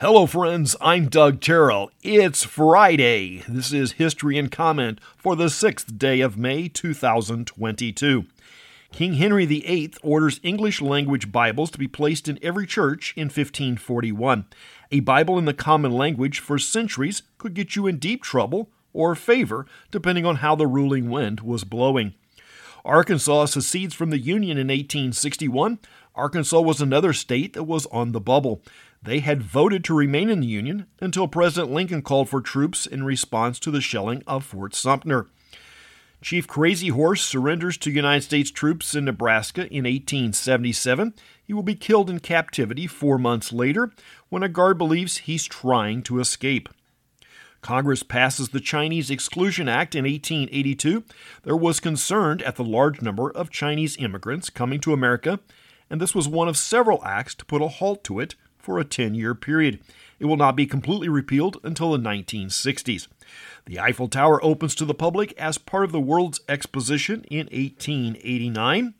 Hello, friends. I'm Doug Terrell. It's Friday. This is History and Comment for the 6th day of May 2022. King Henry VIII orders English language Bibles to be placed in every church in 1541. A Bible in the common language for centuries could get you in deep trouble or favor, depending on how the ruling wind was blowing. Arkansas secedes from the Union in 1861. Arkansas was another state that was on the bubble. They had voted to remain in the Union until President Lincoln called for troops in response to the shelling of Fort Sumter. Chief Crazy Horse surrenders to United States troops in Nebraska in 1877. He will be killed in captivity four months later when a guard believes he's trying to escape. Congress passes the Chinese Exclusion Act in 1882. There was concern at the large number of Chinese immigrants coming to America, and this was one of several acts to put a halt to it for a 10 year period. It will not be completely repealed until the 1960s. The Eiffel Tower opens to the public as part of the World's Exposition in 1889.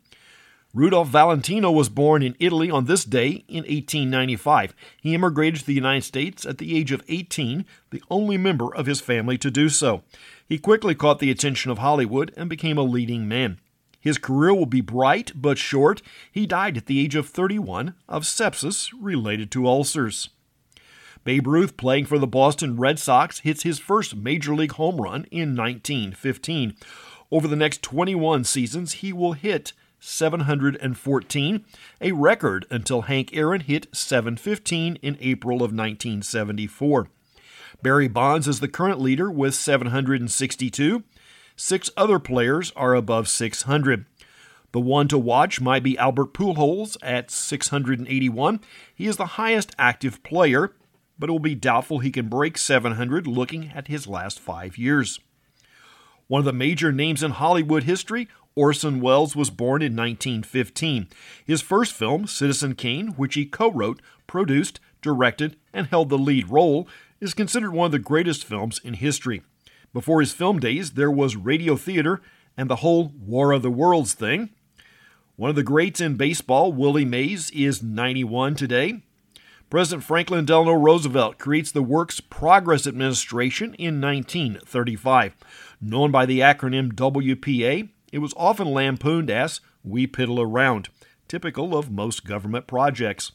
Rudolph Valentino was born in Italy on this day in 1895. He immigrated to the United States at the age of 18, the only member of his family to do so. He quickly caught the attention of Hollywood and became a leading man. His career will be bright but short. He died at the age of 31 of sepsis related to ulcers. Babe Ruth, playing for the Boston Red Sox, hits his first major league home run in 1915. Over the next 21 seasons, he will hit 714, a record until Hank Aaron hit 715 in April of 1974. Barry Bonds is the current leader with 762. Six other players are above 600. The one to watch might be Albert Pujols at 681. He is the highest active player, but it will be doubtful he can break 700 looking at his last five years. One of the major names in Hollywood history, Orson Welles was born in 1915. His first film, Citizen Kane, which he co wrote, produced, directed, and held the lead role, is considered one of the greatest films in history. Before his film days, there was radio theater and the whole War of the Worlds thing. One of the greats in baseball, Willie Mays, is 91 today. President Franklin Delano Roosevelt creates the Works Progress Administration in 1935. Known by the acronym WPA, it was often lampooned as We Piddle Around, typical of most government projects.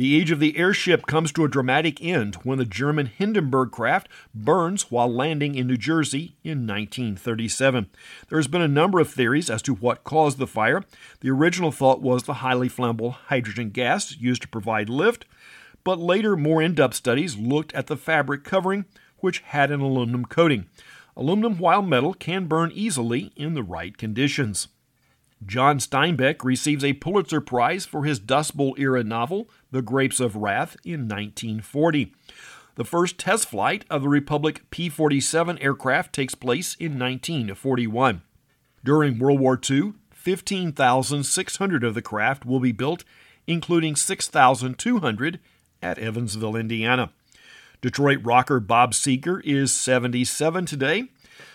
The age of the airship comes to a dramatic end when the German Hindenburg craft burns while landing in New Jersey in 1937. There has been a number of theories as to what caused the fire. The original thought was the highly flammable hydrogen gas used to provide lift, but later more in-depth studies looked at the fabric covering which had an aluminum coating. Aluminum, while metal, can burn easily in the right conditions. John Steinbeck receives a Pulitzer Prize for his Dust Bowl era novel, The Grapes of Wrath, in 1940. The first test flight of the Republic P 47 aircraft takes place in 1941. During World War II, 15,600 of the craft will be built, including 6,200 at Evansville, Indiana. Detroit rocker Bob Seger is 77 today.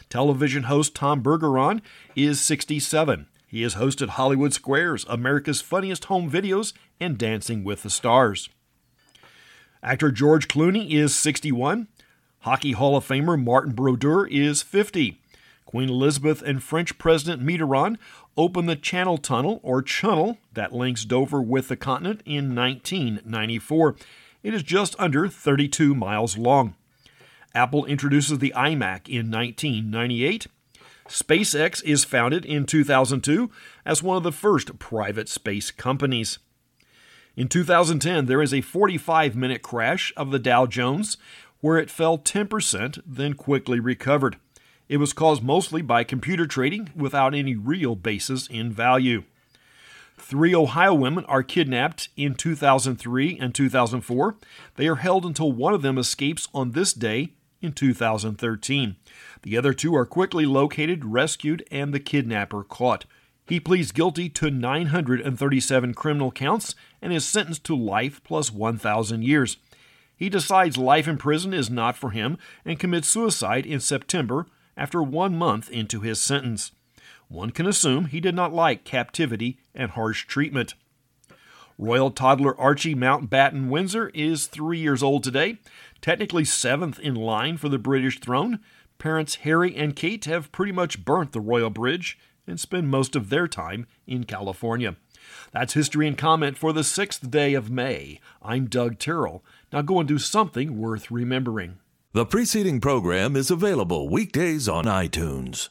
Television host Tom Bergeron is 67. He has hosted Hollywood Squares, America's Funniest Home Videos, and Dancing with the Stars. Actor George Clooney is 61. Hockey Hall of Famer Martin Brodeur is 50. Queen Elizabeth and French President Mitterrand opened the Channel Tunnel, or Chunnel, that links Dover with the continent in 1994. It is just under 32 miles long. Apple introduces the iMac in 1998. SpaceX is founded in 2002 as one of the first private space companies. In 2010, there is a 45 minute crash of the Dow Jones where it fell 10%, then quickly recovered. It was caused mostly by computer trading without any real basis in value. Three Ohio women are kidnapped in 2003 and 2004. They are held until one of them escapes on this day in 2013. The other two are quickly located, rescued, and the kidnapper caught. He pleads guilty to 937 criminal counts and is sentenced to life plus 1,000 years. He decides life in prison is not for him and commits suicide in September after one month into his sentence. One can assume he did not like captivity and harsh treatment. Royal toddler Archie Mountbatten Windsor is three years old today, technically seventh in line for the British throne. Parents Harry and Kate have pretty much burnt the royal bridge and spend most of their time in California. That's history and comment for the sixth day of May. I'm Doug Terrell. Now go and do something worth remembering. The preceding program is available weekdays on iTunes.